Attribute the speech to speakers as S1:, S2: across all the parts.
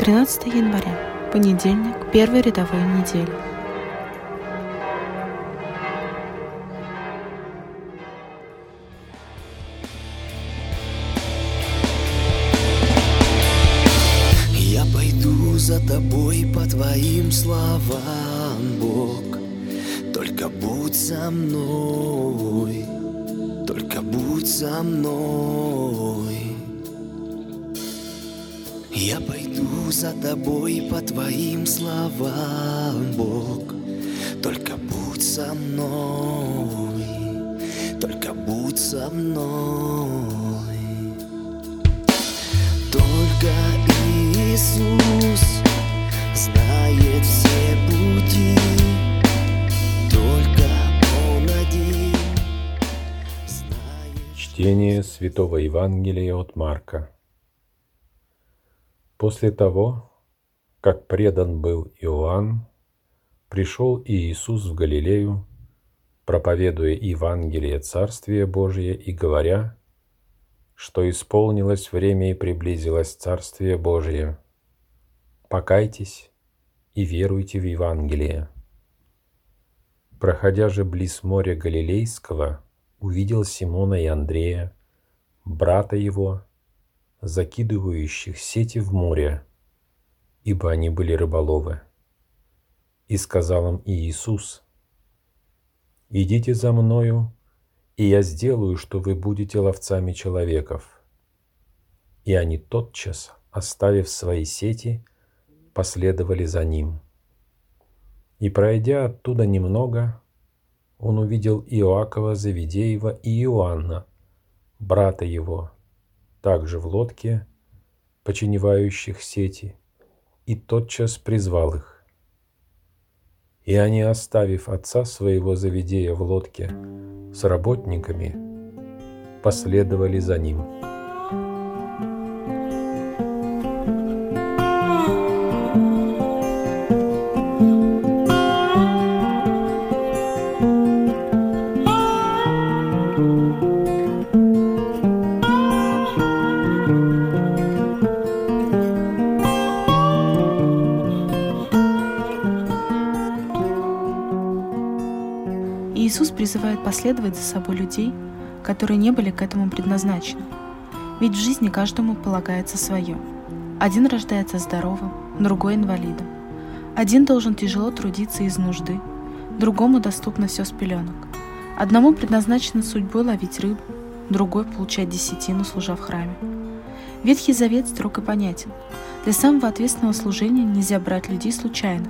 S1: 13 января, понедельник, первой рядовой недели.
S2: Я пойду за тобой по твоим словам, Бог. Только будь со мной, только будь со мной. Я пойду за тобой по твоим словам, Бог. Только будь со мной, только будь со мной. Только Иисус знает все пути, только Он один знает.
S3: Чтение Святого Евангелия от Марка. После того, как предан был Иоанн, пришел и Иисус в Галилею, проповедуя Евангелие Царствия Божие и говоря, что исполнилось время и приблизилось Царствие Божие. Покайтесь и веруйте в Евангелие. Проходя же близ моря Галилейского, увидел Симона и Андрея, брата его, закидывающих сети в море, ибо они были рыболовы. И сказал им Иисус, «Идите за Мною, и я сделаю, что вы будете ловцами человеков». И они тотчас, оставив свои сети, последовали за Ним. И пройдя оттуда немного, он увидел Иоакова Завидеева и Иоанна, брата его, также в лодке, починевающих сети, и тотчас призвал их. И они, оставив отца своего Завидея в лодке с работниками, последовали за ним.
S1: Иисус призывает последовать за собой людей, которые не были к этому предназначены. Ведь в жизни каждому полагается свое. Один рождается здоровым, другой инвалидом. Один должен тяжело трудиться из нужды, другому доступно все с пеленок. Одному предназначено судьбой ловить рыбу, другой получать десятину, служа в храме. Ветхий Завет строг и понятен. Для самого ответственного служения нельзя брать людей случайно,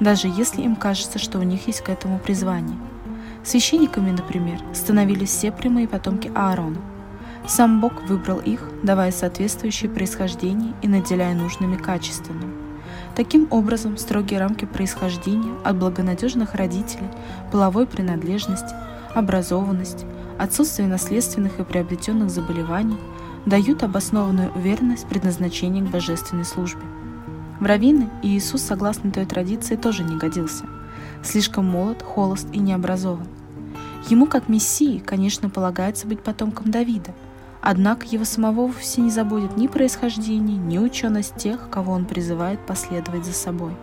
S1: даже если им кажется, что у них есть к этому призвание. Священниками, например, становились все прямые потомки Аарона. Сам Бог выбрал их, давая соответствующее происхождение и наделяя нужными качествами. Таким образом, строгие рамки происхождения от благонадежных родителей, половой принадлежности, образованности, отсутствия наследственных и приобретенных заболеваний дают обоснованную уверенность предназначения к божественной службе. В раввины Иисус, согласно той традиции, тоже не годился. Слишком молод, холост и необразован. Ему, как Мессии, конечно, полагается быть потомком Давида, однако его самого вовсе не заботит ни происхождение, ни ученость тех, кого он призывает последовать за собой.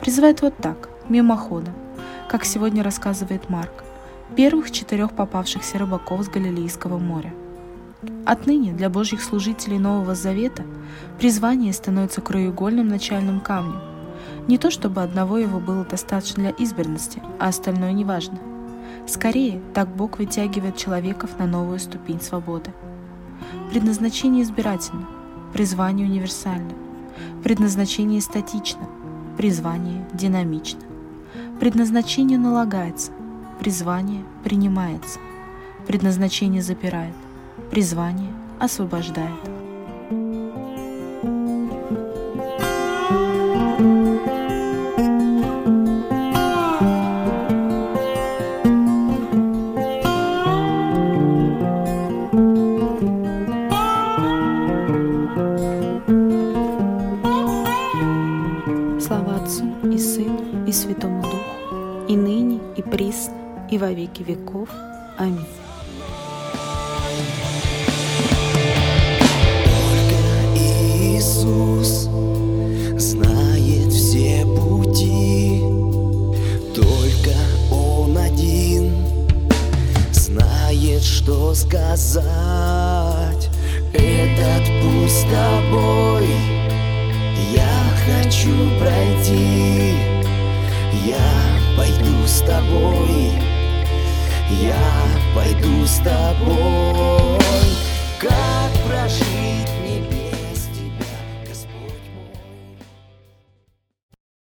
S1: Призывает вот так, мимоходом, как сегодня рассказывает Марк, первых четырех попавшихся рыбаков с Галилейского моря. Отныне для Божьих служителей Нового Завета призвание становится краеугольным начальным камнем. Не то чтобы одного его было достаточно для избранности, а остальное неважно. Скорее, так Бог вытягивает человеков на новую ступень свободы. Предназначение избирательно, призвание универсально, предназначение статично, призвание динамично. Предназначение налагается, призвание принимается. Предназначение запирает, призвание освобождает. Святому Духу, и ныне, и присно, и во веки веков. Аминь.
S2: Только Иисус знает все пути, только Он один знает, что сказать. Этот путь с тобой я хочу пройти. Я пойду с тобой. Я пойду с тобой. Как прожить